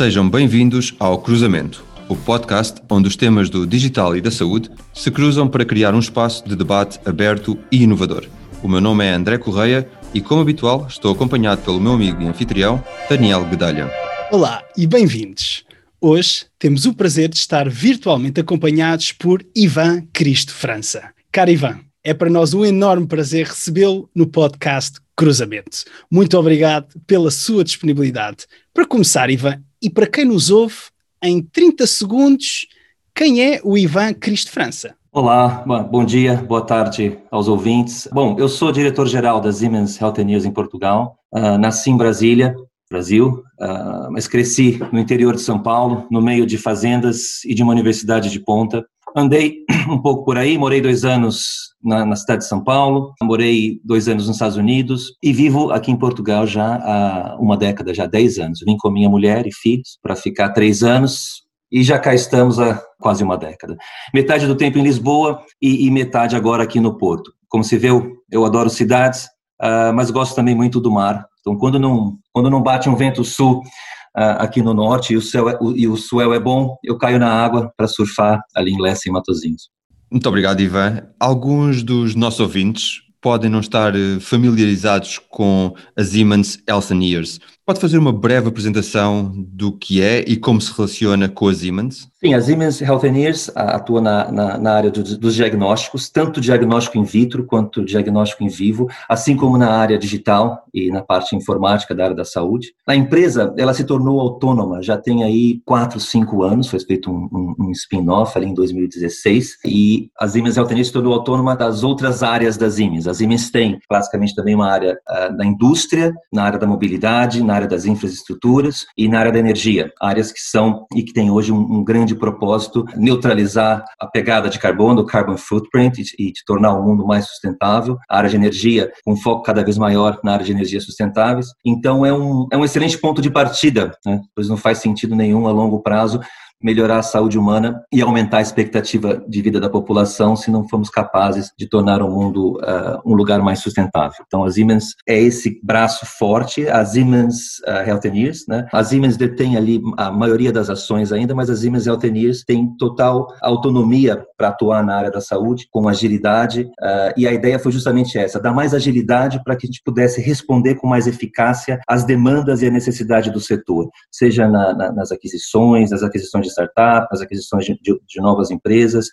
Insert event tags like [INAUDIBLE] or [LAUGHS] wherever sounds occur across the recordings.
Sejam bem-vindos ao Cruzamento, o podcast onde os temas do digital e da saúde se cruzam para criar um espaço de debate aberto e inovador. O meu nome é André Correia e, como habitual, estou acompanhado pelo meu amigo e anfitrião, Daniel Gedalha. Olá e bem-vindos. Hoje temos o prazer de estar virtualmente acompanhados por Ivan Cristo França. Caro Ivan, é para nós um enorme prazer recebê-lo no podcast Cruzamento. Muito obrigado pela sua disponibilidade. Para começar, Ivan, e para quem nos ouve, em 30 segundos, quem é o Ivan Cristo França? Olá, bom dia, boa tarde aos ouvintes. Bom, eu sou diretor-geral da Siemens Health News em Portugal. Uh, nasci em Brasília, Brasil, uh, mas cresci no interior de São Paulo, no meio de fazendas e de uma universidade de ponta. Andei um pouco por aí, morei dois anos na, na, cidade de São Paulo, morei dois anos nos Estados Unidos e vivo aqui em Portugal já há uma década, já há dez anos. Vim com minha mulher e filhos para ficar três anos e já cá estamos há quase uma década. Metade do tempo em Lisboa e, e metade agora aqui no Porto. Como se vê, eu, adoro cidades, uh, mas gosto também muito do mar. Então, quando não, quando não bate um vento sul uh, aqui no norte e o, céu é, o, e o suel é bom, eu caio na água para surfar ali em Lessa e Matozinhos. Muito obrigado, Ivan. Alguns dos nossos ouvintes podem não estar eh, familiarizados com a Siemens Years. Pode fazer uma breve apresentação do que é e como se relaciona com a Siemens? Sim, a Siemens Healthineers atua na, na, na área do, dos diagnósticos, tanto diagnóstico in vitro quanto diagnóstico in vivo, assim como na área digital e na parte informática da área da saúde. A empresa, ela se tornou autônoma, já tem aí quatro, cinco anos, foi feito um, um, um spin-off ali em 2016, e a Siemens Healthineers se tornou autônoma das outras áreas da Siemens. A Siemens tem, basicamente, também uma área uh, da indústria, na área da mobilidade, na área das infraestruturas e na área da energia, áreas que são e que têm hoje um, um grande propósito neutralizar a pegada de carbono, o carbon footprint e, e tornar o mundo mais sustentável. A área de energia com foco cada vez maior na área de energias sustentáveis. Então é um, é um excelente ponto de partida, né? pois não faz sentido nenhum a longo prazo melhorar a saúde humana e aumentar a expectativa de vida da população se não formos capazes de tornar o mundo uh, um lugar mais sustentável. Então, a Siemens é esse braço forte, a Siemens uh, Healthineers, né? A Siemens detém ali a maioria das ações ainda, mas a Siemens Healthineers tem total autonomia para atuar na área da saúde, com agilidade, uh, e a ideia foi justamente essa, dar mais agilidade para que a gente pudesse responder com mais eficácia às demandas e à necessidade do setor, seja na, na, nas aquisições, nas aquisições de startups, as aquisições de, de, de novas empresas,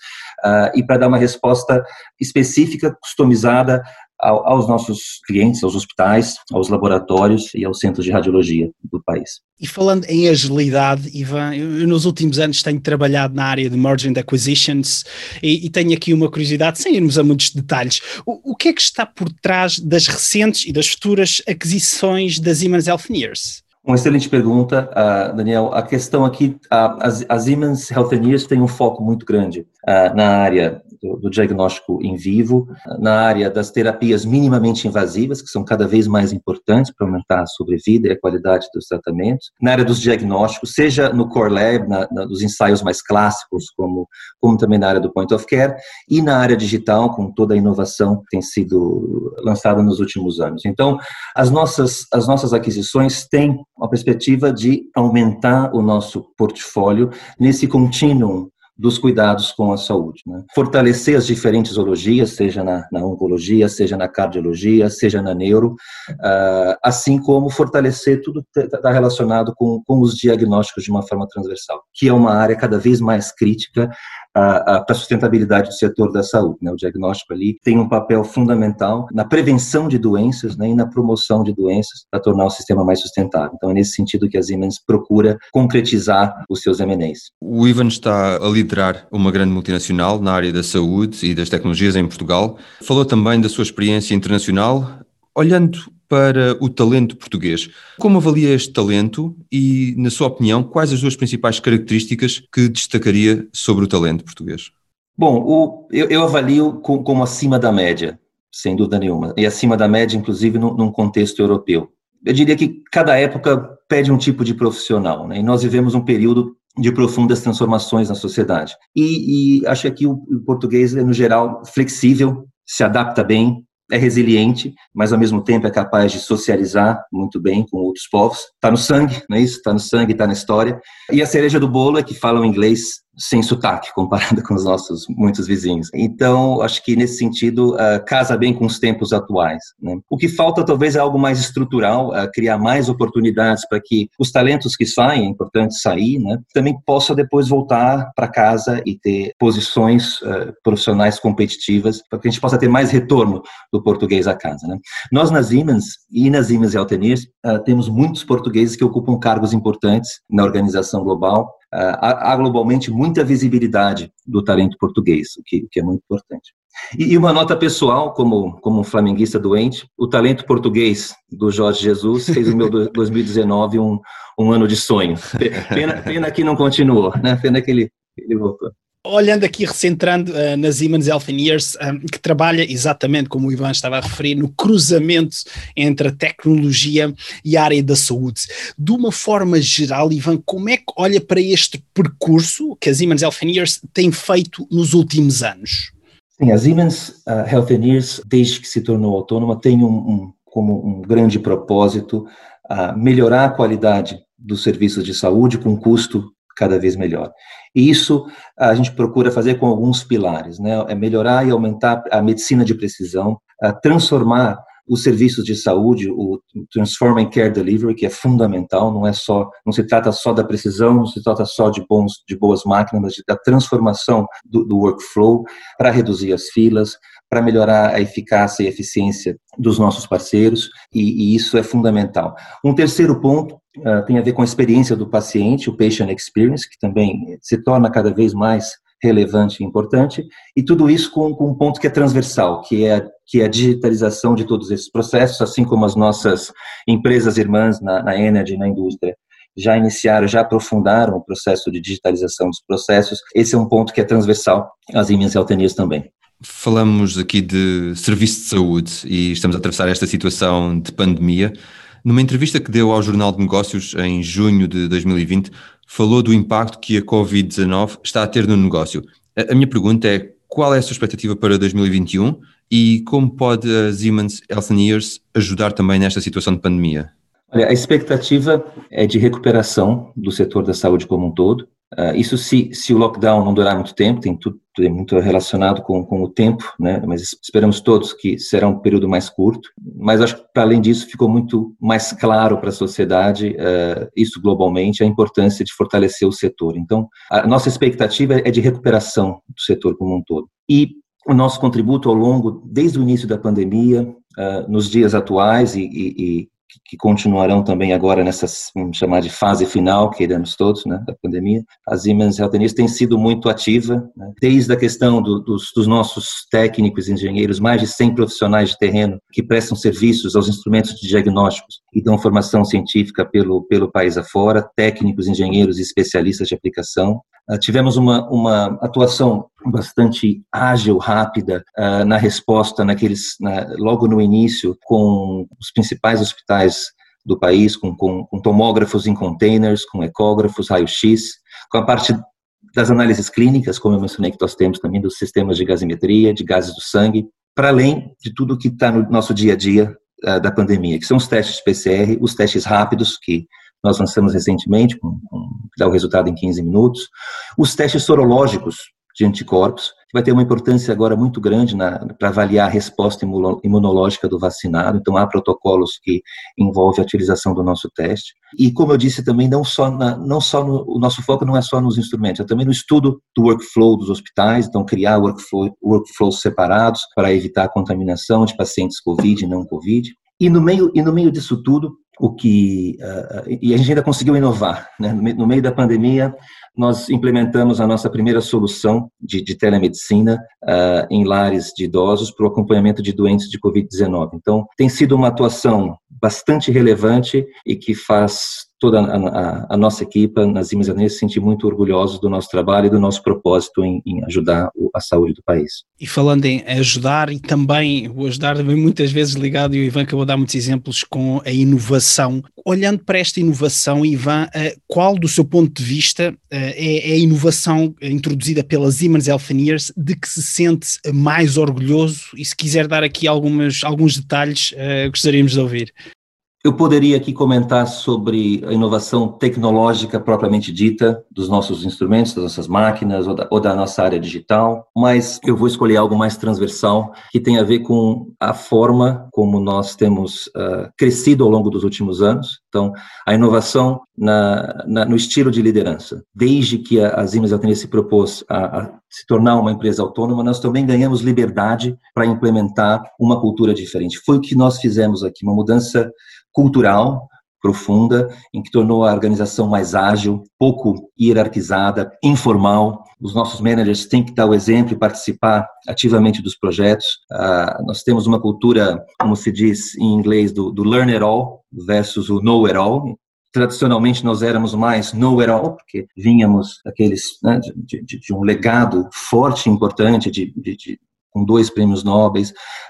uh, e para dar uma resposta específica, customizada ao, aos nossos clientes, aos hospitais, aos laboratórios e aos centros de radiologia do país. E falando em agilidade, Ivan, eu nos últimos anos tenho trabalhado na área de Merger and Acquisitions e, e tenho aqui uma curiosidade, sem irmos a muitos detalhes. O, o, que é que está por trás das recentes e das futuras aquisições da Siemens Healthineers? Uma excelente pergunta, uh, Daniel. A questão aqui, uh, as, as Siemens Healthineers têm um foco muito grande uh, na área do, diagnóstico em vivo, na área das terapias minimamente invasivas, que são cada vez mais importantes para aumentar a sobrevida e a qualidade dos tratamentos, na área dos diagnósticos, seja no core lab, na, na, nos ensaios mais clássicos, como, como também na área do point of care, e na área digital, com toda a inovação que tem sido lançada nos últimos anos. Então, as nossas, as nossas aquisições têm a perspectiva de aumentar o nosso portfólio nesse contínuo dos cuidados com a saúde. Né? Fortalecer as diferentes ologias, seja na, na, oncologia, seja na cardiologia, seja na neuro, uh, assim como fortalecer tudo que está relacionado com, com os diagnósticos de uma forma transversal, que é uma área cada vez mais crítica para a sustentabilidade do setor da saúde. Né? O diagnóstico ali tem um papel fundamental na prevenção de doenças né, e na promoção de doenças para tornar o sistema mais sustentável. Então, é nesse sentido que a Siemens procura concretizar os seus M&As. O Ivan está a liderar uma grande multinacional na área da saúde e das tecnologias em Portugal. Falou também da sua experiência internacional. Olhando para o talento português. Como avalia este talento e, na sua opinião, quais as duas principais características que destacaria sobre o talento português? Bom, o, eu, eu, avalio como, como, acima da média, sem dúvida nenhuma, e acima da média, inclusive, no, num contexto europeu. Eu diria que cada época pede um tipo de profissional, né? e nós vivemos um período de profundas transformações na sociedade. E, e acho que o, o português é, no geral, flexível, se adapta bem, é resiliente, mas ao mesmo tempo é capaz de socializar muito bem com outros povos. Está no sangue, não é isso? Está no sangue, está na história. E a cereja do bolo é que falam inglês sem sotaque, comparado [LAUGHS] com os nossos muitos vizinhos. Então, acho que nesse sentido, uh, casa bem com os tempos atuais. Né? O que falta talvez é algo mais estrutural, uh, criar mais oportunidades para que os talentos que saem, é importante sair, né, também possam depois voltar para casa e ter posições uh, profissionais competitivas, para que a gente possa ter mais retorno do português à casa. Né? Nós na Siemens e na Siemens e Altenir temos muitos portugueses que ocupam cargos importantes na organização global, há, globalmente muita visibilidade do talento português, o que, que é muito importante. E, e, uma nota pessoal, como, como um flamenguista doente, o talento português do Jorge Jesus fez o meu 2019 [LAUGHS] um, um ano de sonho. Pena, pena que não continuou, né? Pena que ele, ele voltou olhando aqui, recentrando uh, na Siemens Healthineers, um, eh, que trabalha exatamente como o Ivan estava a referir, no cruzamento entre a tecnologia e a área da saúde. De uma forma geral, Ivan, como é que olha para este percurso que a Siemens Healthineers tem feito nos últimos anos? Sim, a Siemens uh, Healthineers, desde que se tornou autônoma, tem um, um como um grande propósito uh, melhorar a qualidade dos serviços de saúde com custo cada vez melhor. E isso a gente procura fazer com alguns pilares, né? É melhorar e aumentar a medicina de precisão, transformar os serviços de saúde, o Transforming Care Delivery, que é fundamental, não é só, não se trata só da precisão, não se trata só de bons, de boas máquinas, mas da transformação do, do workflow para reduzir as filas, para melhorar a eficácia e eficiência dos nossos parceiros, e, e isso é fundamental. Um terceiro ponto uh, tem a ver com a experiência do paciente, o patient experience, que também se torna cada vez mais relevante e importante, e tudo isso com, com, um ponto que é transversal, que é, que é a digitalização de todos esses processos, assim como as nossas empresas irmãs na, na Energy, na indústria, já iniciaram, já aprofundaram o processo de digitalização dos processos. Esse é um ponto que é transversal às imensas alternâncias também. Falamos aqui de serviço de saúde e estamos a atravessar esta situação de pandemia. Numa entrevista que deu ao Jornal de Negócios em junho de 2020, falou do impacto que a Covid-19 está a ter no negócio. A minha pergunta é: qual é a sua expectativa para 2021 e como pode a Siemens Healthineers ajudar também nesta situação de pandemia? Olha, a expectativa é de recuperação do setor da saúde como um todo. Uh, isso se, se o lockdown não durar muito tempo, tem tudo é muito relacionado com, com o tempo, né? mas esperamos todos que será um período mais curto. Mas acho que, para além disso, ficou muito mais claro para a sociedade, uh, isso globalmente, a importância de fortalecer o setor. Então, a nossa expectativa é de recuperação do setor como um todo. E o nosso contributo ao longo, desde o início da pandemia, uh, nos dias atuais e, e, que continuarão também agora nessa, vamos chamar de fase final, queremos todos, né, da pandemia. A Siemens Healthineers tem sido muito ativa, né, desde a questão do, dos, dos, nossos técnicos engenheiros, mais de 100 profissionais de terreno que prestam serviços aos instrumentos de diagnósticos e dão formação científica pelo, pelo país afora, técnicos, engenheiros e especialistas de aplicação. Uh, tivemos uma, uma atuação bastante ágil, rápida uh, na resposta naqueles na, logo no início com os principais hospitais do país, com, com, com tomógrafos em containers, com ecógrafos, raio-x, com a parte das análises clínicas, como eu mencionei que nós temos também dos sistemas de gasimetria, de gases do sangue, para além de tudo que está no nosso dia a dia uh, da pandemia, que são os testes PCR, os testes rápidos que nós lançamos recentemente, com, com, que dá o resultado em 15 minutos. Os testes sorológicos de anticorpos, que vai ter uma importância agora muito grande para avaliar a resposta imunológica do vacinado. Então, há protocolos que envolvem a utilização do nosso teste. E, como eu disse também, não só, na, não só no, o nosso foco não é só nos instrumentos, é também no estudo do workflow dos hospitais, então, criar workflow, workflows separados para evitar a contaminação de pacientes COVID e não COVID. E no meio, e no meio disso tudo, o que uh, e a gente ainda conseguiu inovar. Né? No meio da pandemia, nós implementamos a nossa primeira solução de, de telemedicina uh, em lares de idosos para o acompanhamento de doentes de Covid-19. Então, tem sido uma atuação bastante relevante e que faz toda a, a, a nossa equipa nas Siemens se sentir muito orgulhosos do nosso trabalho e do nosso propósito em, em ajudar a saúde do país. E falando em ajudar e também o ajudar também muitas vezes ligado, e o Ivan acabou de dar muitos exemplos com a inovação. Olhando para esta inovação, Ivan, eh, qual do seu ponto de vista eh, é a inovação introduzida pela Siemens Healthineers de que se sente mais orgulhoso? E se quiser dar aqui algumas, alguns detalhes, eh, gostaríamos de ouvir. Eu poderia aqui comentar sobre a inovação tecnológica propriamente dita dos nossos instrumentos, das nossas máquinas ou da, ou da, nossa área digital, mas eu vou escolher algo mais transversal que tem a ver com a forma como nós temos uh, crescido ao longo dos últimos anos. Então, a inovação na, na, no estilo de liderança. Desde que a, a Siemens se propôs a, a se tornar uma empresa autônoma, nós também ganhamos liberdade para implementar uma cultura diferente. Foi o que nós fizemos aqui, uma mudança cultural profunda, em que tornou a organização mais ágil, pouco hierarquizada, informal. Os nossos managers têm que dar o exemplo e participar ativamente dos projetos. Uh, nós temos uma cultura, como se diz em inglês, do, do learn it all versus o know it all. Tradicionalmente nós éramos mais know it all, porque vínhamos daqueles, né, de, de, de, um legado forte e importante de, de com dois prêmios nobres,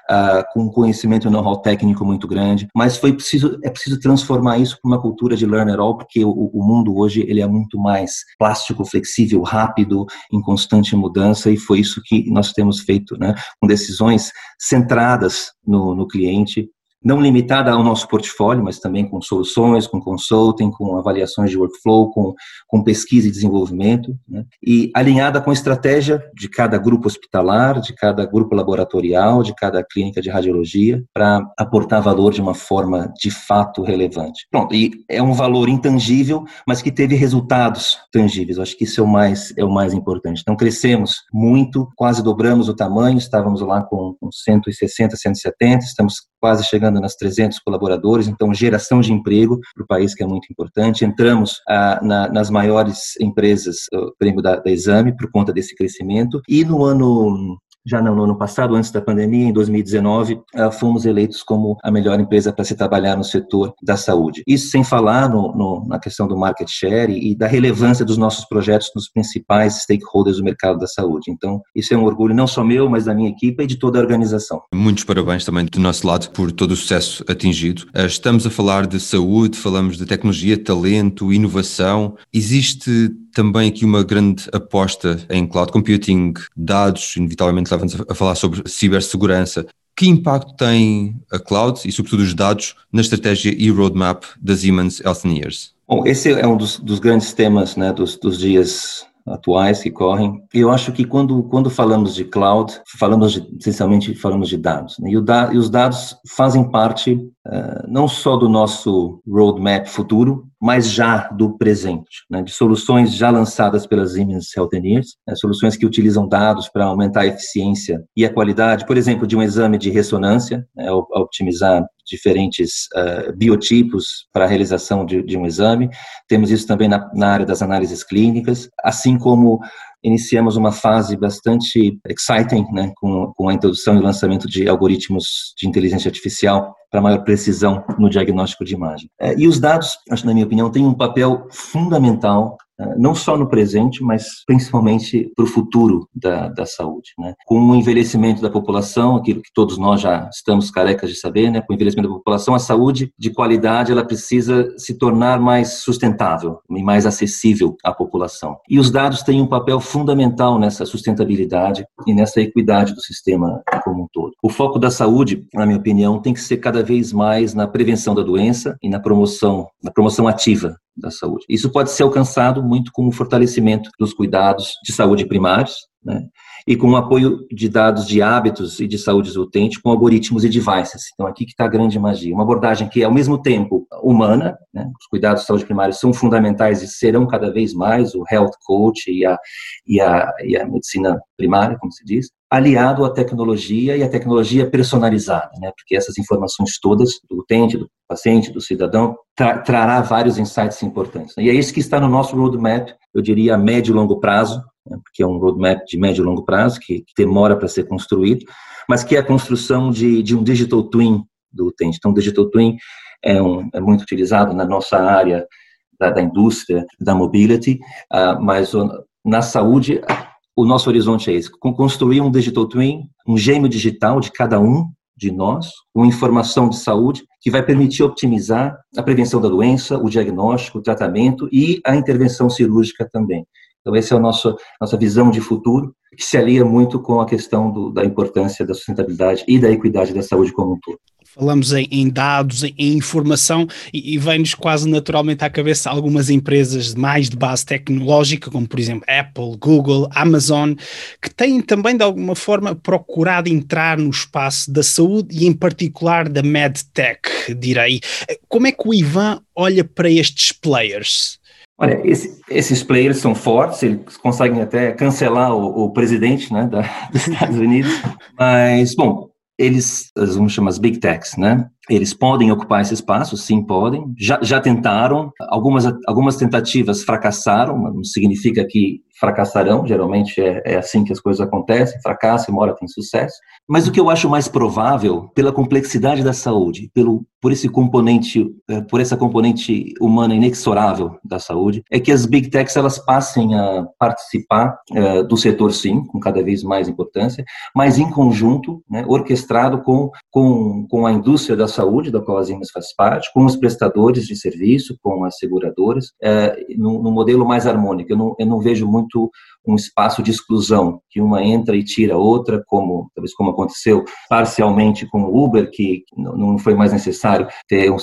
uh, com um conhecimento e know-how técnico muito grande, mas foi preciso, é preciso transformar isso para uma cultura de learn it all, porque o, o, mundo hoje ele é muito mais plástico, flexível, rápido, em constante mudança, e foi isso que nós temos feito, né, com decisões centradas no, no cliente, não limitada ao nosso portfólio, mas também com soluções, com consulting, com avaliações de workflow, com, com pesquisa e desenvolvimento, né? e alinhada com a estratégia de cada grupo hospitalar, de cada grupo laboratorial, de cada clínica de radiologia, para aportar valor de uma forma de fato relevante. Pronto, e é um valor intangível, mas que teve resultados tangíveis. Eu acho que isso é o mais, é o mais importante. Então, crescemos muito, quase dobramos o tamanho, estávamos lá com, com 160, 170, estamos quase chegando nas 300 colaboradores, então geração de emprego para o país que é muito importante. Entramos ah, na, nas maiores empresas do prêmio da, da Exame por conta desse crescimento e no ano já no ano passado, antes da pandemia, em 2019, ah, fomos eleitos como a melhor empresa para se trabalhar no setor da saúde. Isso sem falar no, no, na questão do market share e, da relevância dos nossos projetos nos principais stakeholders do mercado da saúde. Então, isso é um orgulho não só meu, mas da minha equipe e de toda a organização. Muitos parabéns também do nosso lado por todo o sucesso atingido. Ah, estamos a falar de saúde, falamos de tecnologia, talento, inovação. Existe também aqui uma grande aposta em cloud computing, dados, inevitavelmente leva-nos a falar sobre cibersegurança. Que impacto tem a cloud e, sobretudo, os dados na estratégia e roadmap da Siemens Healthineers? Bom, esse é um dos, dos grandes temas né, dos, dos dias atuais que correm. Eu acho que quando, quando falamos de cloud, falamos de, essencialmente falamos de dados. Né? E, da, e, os dados fazem parte uh, não só do nosso roadmap futuro, mas já do presente, né? de soluções já lançadas pelas Siemens Healthineers, né? soluções que utilizam dados para aumentar a eficiência e a qualidade, por exemplo, de um exame de ressonância, né? optimizar diferentes uh, biotipos para a realização de, de, um exame. Temos isso também na, na área das análises clínicas, assim como iniciamos uma fase bastante exciting, né, com, com a introdução e lançamento de algoritmos de inteligência artificial para maior precisão no diagnóstico de imagem. É, e os dados, acho na minha opinião, têm um papel fundamental não só no presente, mas principalmente para o futuro da, da saúde. Né? Com o envelhecimento da população, aquilo que todos nós já estamos carecas de saber, né? com o envelhecimento da população, a saúde de qualidade ela precisa se tornar mais sustentável e mais acessível à população. E os dados têm um papel fundamental nessa sustentabilidade e nessa equidade do sistema como um todo. O foco da saúde, na minha opinião, tem que ser cada vez mais na prevenção da doença e na promoção, na promoção ativa da saúde. Isso pode ser alcançado muito com o fortalecimento dos cuidados de saúde primários, né? e com o apoio de dados de hábitos e de saúde utente com algoritmos e devices. Então, aqui que está a grande magia. Uma abordagem que é, ao mesmo tempo, humana, né? os cuidados de saúde primária são fundamentais e serão cada vez mais, o health coach e a, e a, e a medicina primária, como se diz, aliado à tecnologia e à tecnologia personalizada, né? porque essas informações todas, do utente, do paciente, do cidadão, tra trará vários insights importantes. Né? E é isso que está no nosso roadmap, eu diria a médio e longo prazo, né, porque é um roadmap de médio e longo prazo, que, que demora para ser construído, mas que é a construção de, de um digital twin do utente. Então, o digital twin é, um, é muito utilizado na nossa área da, da indústria, da mobility, uh, mas na saúde o nosso horizonte é esse, construir um digital twin, um gêmeo digital de cada um de nós, com informação de saúde que vai permitir optimizar a prevenção da doença, o diagnóstico, o tratamento e a intervenção cirúrgica também. Então, essa é a nossa, nossa visão de futuro, que se alia muito com a questão do, da importância da sustentabilidade e da equidade da saúde como um todo falamos em, em dados, em, em, informação, e, e vem-nos quase naturalmente à cabeça algumas empresas mais de base tecnológica, como por exemplo Apple, Google, Amazon, que têm também de alguma forma procurado entrar no espaço da saúde e em particular da MedTech, direi. Como é que o Ivan olha para estes players? Olha, esse, esses players são fortes, eles conseguem até cancelar o, o presidente né, da, [LAUGHS] dos Estados Unidos, mas, bom, eles, vamos chamar as big techs, né? Eles podem ocupar esse espaço, sim, podem. Já, já tentaram, algumas, algumas tentativas fracassaram, não significa que fracassarão, geralmente é, é assim que as coisas acontecem, fracassa e uma hora tem sucesso. Mas o que eu acho mais provável, pela complexidade da saúde, pelo, por esse componente, é, por essa componente humana inexorável da saúde, é que as big techs elas passem a participar é, do setor sim, com cada vez mais importância, mas em conjunto, né, orquestrado com, com, com a indústria da saúde, da qual a Siemens faz parte, com os prestadores de serviço, com as seguradoras, é, no, no modelo mais harmônico. Eu não, eu não vejo muito um espaço de exclusão, que uma entra e tira a outra, como talvez como aconteceu parcialmente com o Uber, que não foi mais necessário ter um,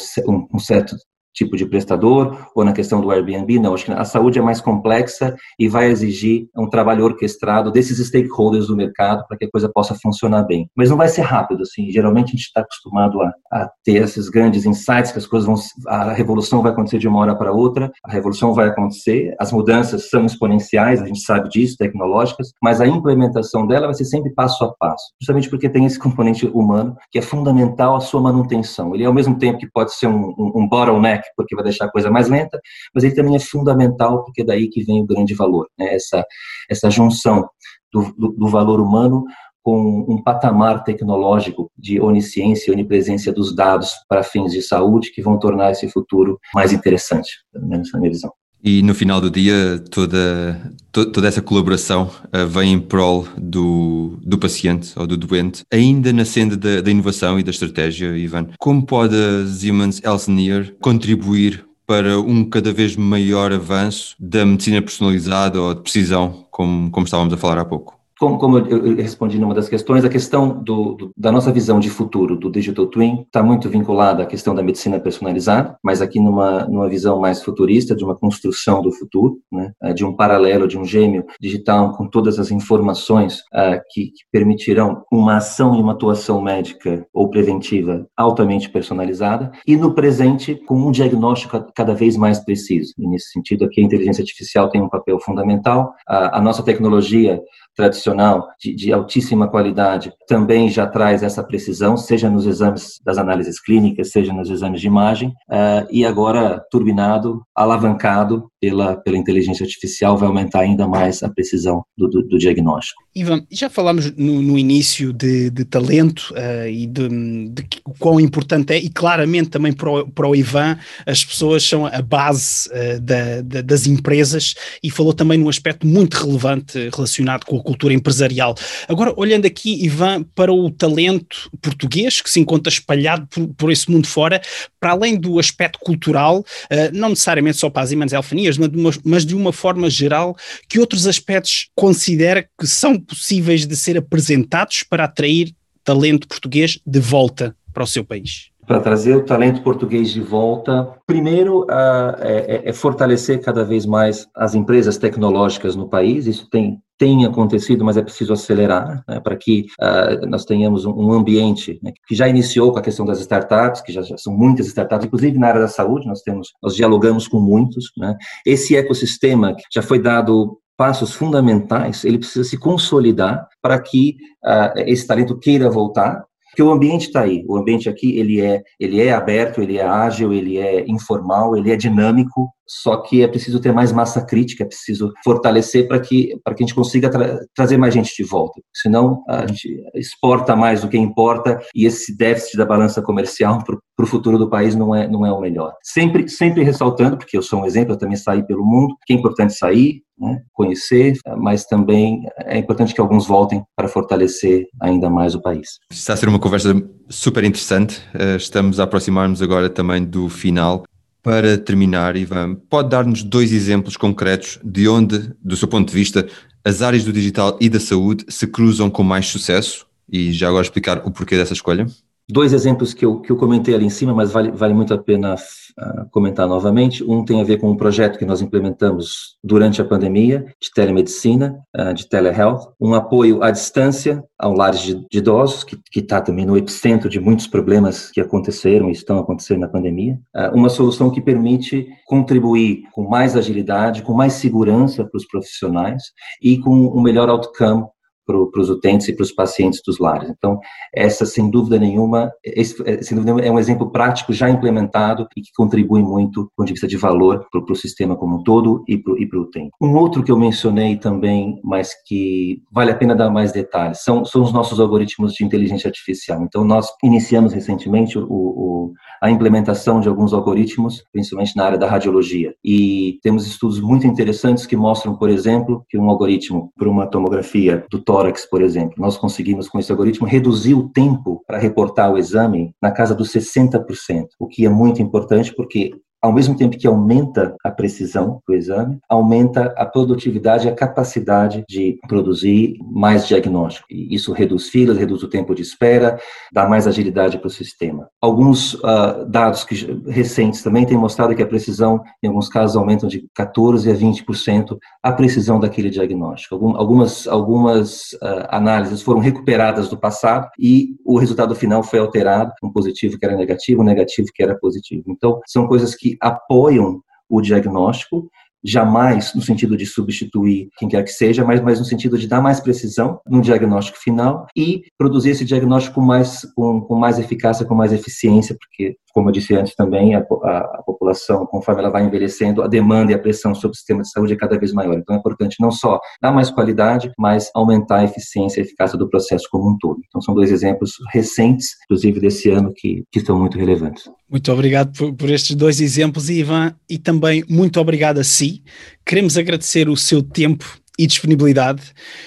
um certo tipo de prestador, ou na questão do Airbnb, não. Acho que a saúde é mais complexa e vai exigir um trabalho orquestrado desses stakeholders do mercado para que a coisa possa funcionar bem. Mas não vai ser rápido, assim. Geralmente a gente está acostumado a, a, ter esses grandes insights que as coisas vão, a revolução vai acontecer de uma hora para outra, a revolução vai acontecer, as mudanças são exponenciais, a gente sabe disso, tecnológicas, mas a implementação dela vai ser sempre passo a passo, justamente porque tem esse componente humano que é fundamental à sua manutenção. Ele, ao mesmo tempo que pode ser um, um, um bottleneck porque vai deixar a coisa mais lenta, mas ele também é fundamental, porque é daí que vem o grande valor, né? essa, essa junção do, do, do valor humano com um patamar tecnológico de onisciência e onipresença dos dados para fins de saúde que vão tornar esse futuro mais interessante, pelo menos na minha visão. E no final do dia, toda, toda essa colaboração uh, vem em prol do, do paciente ou do doente, ainda na senda da, da inovação e da estratégia, Ivan. Como pode a Siemens Elsevier contribuir para um cada vez maior avanço da medicina personalizada ou de precisão, como, como estávamos a falar há pouco? Como, como eu respondi numa das questões, a questão do, do, da nossa visão de futuro do Digital Twin está muito vinculada à questão da medicina personalizada, mas aqui numa, numa visão mais futurista, de uma construção do futuro, né, é, de um paralelo, de um gêmeo digital com todas as informações uh, que, que, permitirão uma ação e uma atuação médica ou preventiva altamente personalizada, e no presente com um diagnóstico cada vez mais preciso. E nesse sentido aqui a inteligência artificial tem um papel fundamental, a, a nossa tecnologia tradicional de, de, altíssima qualidade também já traz essa precisão, seja nos exames das análises clínicas, seja nos exames de imagem, uh, e agora turbinado, alavancado pela, pela inteligência artificial, vai aumentar ainda mais a precisão do, do, do diagnóstico. Ivan, já falámos no, no início de, de talento uh, e de, de, o quão importante é, e claramente também para o, para o Ivan, as pessoas são a base uh, da, da, das empresas e falou também num aspecto muito relevante relacionado com a cultura empresarial. Agora, olhando aqui, Ivan, para o talento português que se encontra espalhado por, por esse mundo fora, para além do aspecto cultural, uh, não necessariamente só para as Siemens Elfanias, mas de, uma, mas de uma forma geral, que outros aspectos considera que são possíveis de ser apresentados para atrair talento português de volta para o seu país? Para trazer o talento português de volta. Primeiro, uh, é, é, fortalecer cada vez mais as empresas tecnológicas no país. Isso tem, tem acontecido, mas é preciso acelerar né, para que uh, nós tenhamos um, um ambiente né, que já iniciou com a questão das startups, que já, já, são muitas startups, inclusive na área da saúde. Nós temos, nós dialogamos com muitos. Né. Esse ecossistema já foi dado passos fundamentais, ele precisa se consolidar para que uh, esse talento queira voltar porque o ambiente está aí, o ambiente aqui ele é, ele é aberto, ele é ágil, ele é informal, ele é dinâmico, só que é preciso ter mais massa crítica, é preciso fortalecer para que, que a gente consiga tra trazer mais gente de volta. Senão, a gente exporta mais do que importa e esse déficit da balança comercial para o futuro do país não é, não é o melhor. Sempre, sempre ressaltando, porque eu sou um exemplo, eu também saí pelo mundo, que é importante sair, né, conhecer, mas também é importante que alguns voltem para fortalecer ainda mais o país. Está a ser uma conversa super interessante. Eh, estamos a aproximar-nos agora também do final. Para terminar, Ivan, pode dar-nos dois exemplos concretos de onde, do seu ponto de vista, as áreas do digital e da saúde se cruzam com mais sucesso? E já agora explicar o porquê dessa escolha? Dois exemplos que eu, que eu comentei ali em cima, mas vale, vale muito a pena uh, comentar novamente. Um tem a ver com um projeto que nós implementamos durante a pandemia, de telemedicina, uh, de telehealth, um apoio à distância ao lares de, de idosos, que está também no epicentro de muitos problemas que aconteceram e estão acontecendo na pandemia. Uh, uma solução que permite contribuir com mais agilidade, com mais segurança para os profissionais e com um melhor outcome para os utentes e para os pacientes dos lares. Então, essa, sem dúvida nenhuma, esse, é, sem dúvida nenhuma, é um exemplo prático já implementado e que contribui muito do ponto de vista de valor para, o sistema como um todo e para o utente. Um outro que eu mencionei também, mas que vale a pena dar mais detalhes, são, são os nossos algoritmos de inteligência artificial. Então, nós iniciamos recentemente o, o, a implementação de alguns algoritmos, principalmente na área da radiologia. E temos estudos muito interessantes que mostram, por exemplo, que um algoritmo para uma tomografia do tórax, por exemplo, nós conseguimos com esse algoritmo reduzir o tempo para reportar o exame na casa dos 60%, o que é muito importante porque ao mesmo tempo que aumenta a precisão do exame, aumenta a produtividade e a capacidade de produzir mais diagnóstico. E isso reduz filas, reduz o tempo de espera, dá mais agilidade para o sistema. Alguns uh, dados que, recentes também têm mostrado que a precisão, em alguns casos, aumenta de 14% a 20% a precisão daquele diagnóstico. algumas algumas uh, análises foram recuperadas do passado e o resultado final foi alterado, um positivo que era negativo, um negativo que era positivo. Então, são coisas que apoiam o diagnóstico, jamais no sentido de substituir quem quer que seja, mas, mas no sentido de dar mais precisão no diagnóstico final e produzir esse diagnóstico mais, com, com mais eficácia, com mais eficiência, porque como eu disse antes também, a, a, a, população, conforme ela vai envelhecendo, a demanda e a pressão sobre o sistema de saúde é cada vez maior. Então é importante não só dar mais qualidade, mas aumentar a eficiência e a eficácia do processo como um todo. Então são dois exemplos recentes, inclusive desse ano, que, que estão muito relevantes. Muito obrigado por, por estes dois exemplos, Ivan, e também muito obrigado a si. Queremos agradecer o seu tempo e disponibilidade.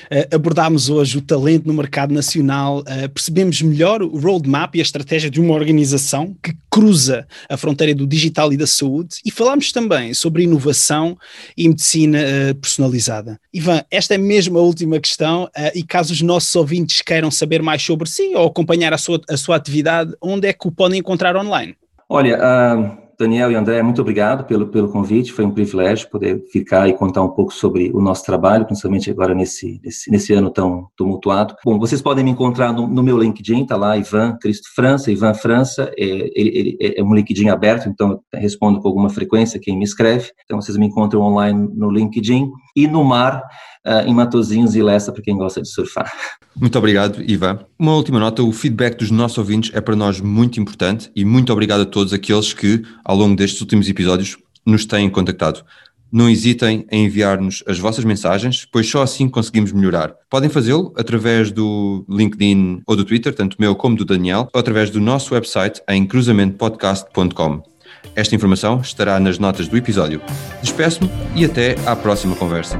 Uh, abordámos hoje o talento no mercado nacional, uh, percebemos melhor o roadmap e a estratégia de uma organização que cruza a fronteira do digital e da saúde e falámos também sobre inovação e medicina uh, personalizada. Ivan, esta é mesmo a última questão e caso os nossos ouvintes queiram saber mais sobre si ou acompanhar a sua, a sua atividade, onde é que o podem encontrar online? Olha, uh Daniel e André, muito obrigado pelo, pelo convite. Foi um privilégio poder ficar e contar um pouco sobre o nosso trabalho, principalmente agora nesse, nesse, nesse ano tão tumultuado. Bom, vocês podem me encontrar no, no meu LinkedIn, tá lá, Ivan Cristo França, Ivan França. É, ele, ele, é um LinkedIn aberto, então eu respondo com alguma frequência quem me escreve. Então vocês me encontram online no LinkedIn. E no mar, uh, em Matozinhos e Lessa, para quem gosta de surfar. Muito obrigado, Ivan. Uma última nota: o feedback dos nossos ouvintes é para nós muito importante e muito obrigado a todos aqueles que, ao longo destes últimos episódios, nos têm contactado. Não hesitem em enviar-nos as vossas mensagens, pois só assim conseguimos melhorar. Podem fazê-lo através do LinkedIn ou do Twitter, tanto meu como do Daniel, ou através do nosso website em cruzamentopodcast.com. Esta informação estará nas notas do episódio. Despeço-me e até à próxima conversa.